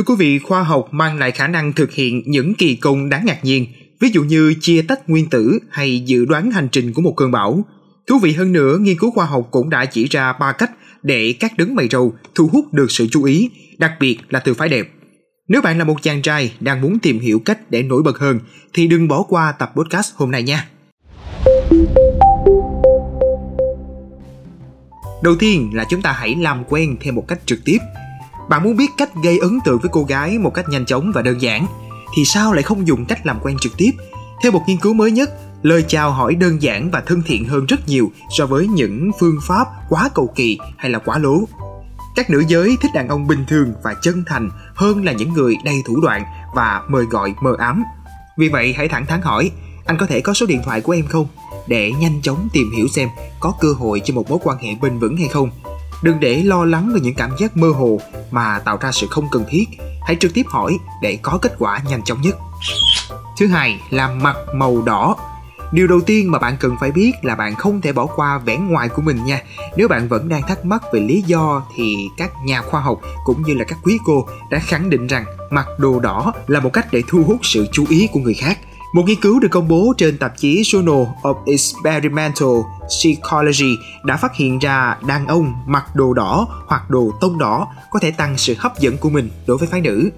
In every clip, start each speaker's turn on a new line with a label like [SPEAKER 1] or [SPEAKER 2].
[SPEAKER 1] Thưa quý vị, khoa học mang lại khả năng thực hiện những kỳ công đáng ngạc nhiên, ví dụ như chia tách nguyên tử hay dự đoán hành trình của một cơn bão. Thú vị hơn nữa, nghiên cứu khoa học cũng đã chỉ ra ba cách để các đấng mày râu thu hút được sự chú ý, đặc biệt là từ phái đẹp. Nếu bạn là một chàng trai đang muốn tìm hiểu cách để nổi bật hơn thì đừng bỏ qua tập podcast hôm nay nha. Đầu tiên là chúng ta hãy làm quen theo một cách trực tiếp. Bạn muốn biết cách gây ấn tượng với cô gái một cách nhanh chóng và đơn giản thì sao lại không dùng cách làm quen trực tiếp? Theo một nghiên cứu mới nhất, lời chào hỏi đơn giản và thân thiện hơn rất nhiều so với những phương pháp quá cầu kỳ hay là quá lố. Các nữ giới thích đàn ông bình thường và chân thành hơn là những người đầy thủ đoạn và mời gọi mờ ám. Vì vậy hãy thẳng thắn hỏi, anh có thể có số điện thoại của em không? Để nhanh chóng tìm hiểu xem có cơ hội cho một mối quan hệ bền vững hay không. Đừng để lo lắng về những cảm giác mơ hồ mà tạo ra sự không cần thiết. Hãy trực tiếp hỏi để có kết quả nhanh chóng nhất. Thứ hai là mặt màu đỏ Điều đầu tiên mà bạn cần phải biết là bạn không thể bỏ qua vẻ ngoài của mình nha. Nếu bạn vẫn đang thắc mắc về lý do thì các nhà khoa học cũng như là các quý cô đã khẳng định rằng mặc đồ đỏ là một cách để thu hút sự chú ý của người khác. Một nghiên cứu được công bố trên tạp chí Journal of Experimental Psychology đã phát hiện ra đàn ông mặc đồ đỏ hoặc đồ tông đỏ có thể tăng sự hấp dẫn của mình đối với phái nữ.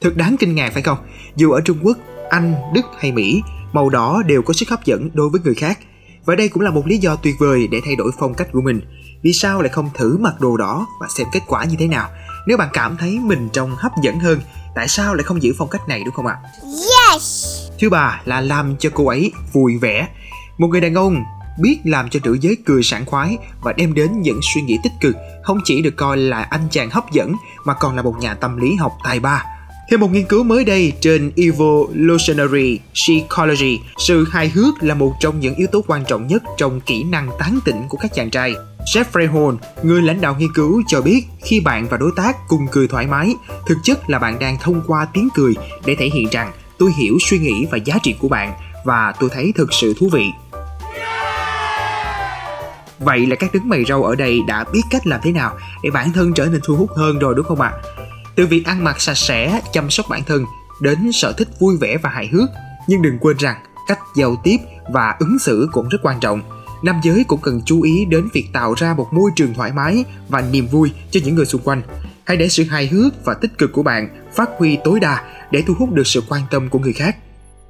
[SPEAKER 1] Thật đáng kinh ngạc phải không? Dù ở Trung Quốc, Anh, Đức hay Mỹ, màu đỏ đều có sức hấp dẫn đối với người khác. Và đây cũng là một lý do tuyệt vời để thay đổi phong cách của mình. Vì sao lại không thử mặc đồ đỏ và xem kết quả như thế nào? Nếu bạn cảm thấy mình trông hấp dẫn hơn, tại sao lại không giữ phong cách này đúng không ạ?
[SPEAKER 2] Yes!
[SPEAKER 1] Thứ ba là làm cho cô ấy vui vẻ. Một người đàn ông biết làm cho nữ giới cười sảng khoái và đem đến những suy nghĩ tích cực không chỉ được coi là anh chàng hấp dẫn mà còn là một nhà tâm lý học tài ba theo một nghiên cứu mới đây trên Evolutionary Psychology, sự hài hước là một trong những yếu tố quan trọng nhất trong kỹ năng tán tỉnh của các chàng trai. Jeffrey Horn, người lãnh đạo nghiên cứu cho biết khi bạn và đối tác cùng cười thoải mái, thực chất là bạn đang thông qua tiếng cười để thể hiện rằng tôi hiểu suy nghĩ và giá trị của bạn và tôi thấy thực sự thú vị. Vậy là các đứng mày râu ở đây đã biết cách làm thế nào để bản thân trở nên thu hút hơn rồi đúng không ạ? À? Từ việc ăn mặc sạch sẽ, chăm sóc bản thân đến sở thích vui vẻ và hài hước, nhưng đừng quên rằng cách giao tiếp và ứng xử cũng rất quan trọng. Nam giới cũng cần chú ý đến việc tạo ra một môi trường thoải mái và niềm vui cho những người xung quanh. Hãy để sự hài hước và tích cực của bạn phát huy tối đa để thu hút được sự quan tâm của người khác.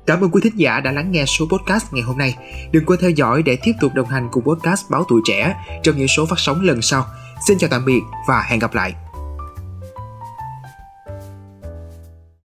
[SPEAKER 1] Cảm ơn quý thính giả đã lắng nghe số podcast ngày hôm nay. Đừng quên theo dõi để tiếp tục đồng hành cùng podcast Báo Tuổi Trẻ trong những số phát sóng lần sau. Xin chào tạm biệt và hẹn gặp lại.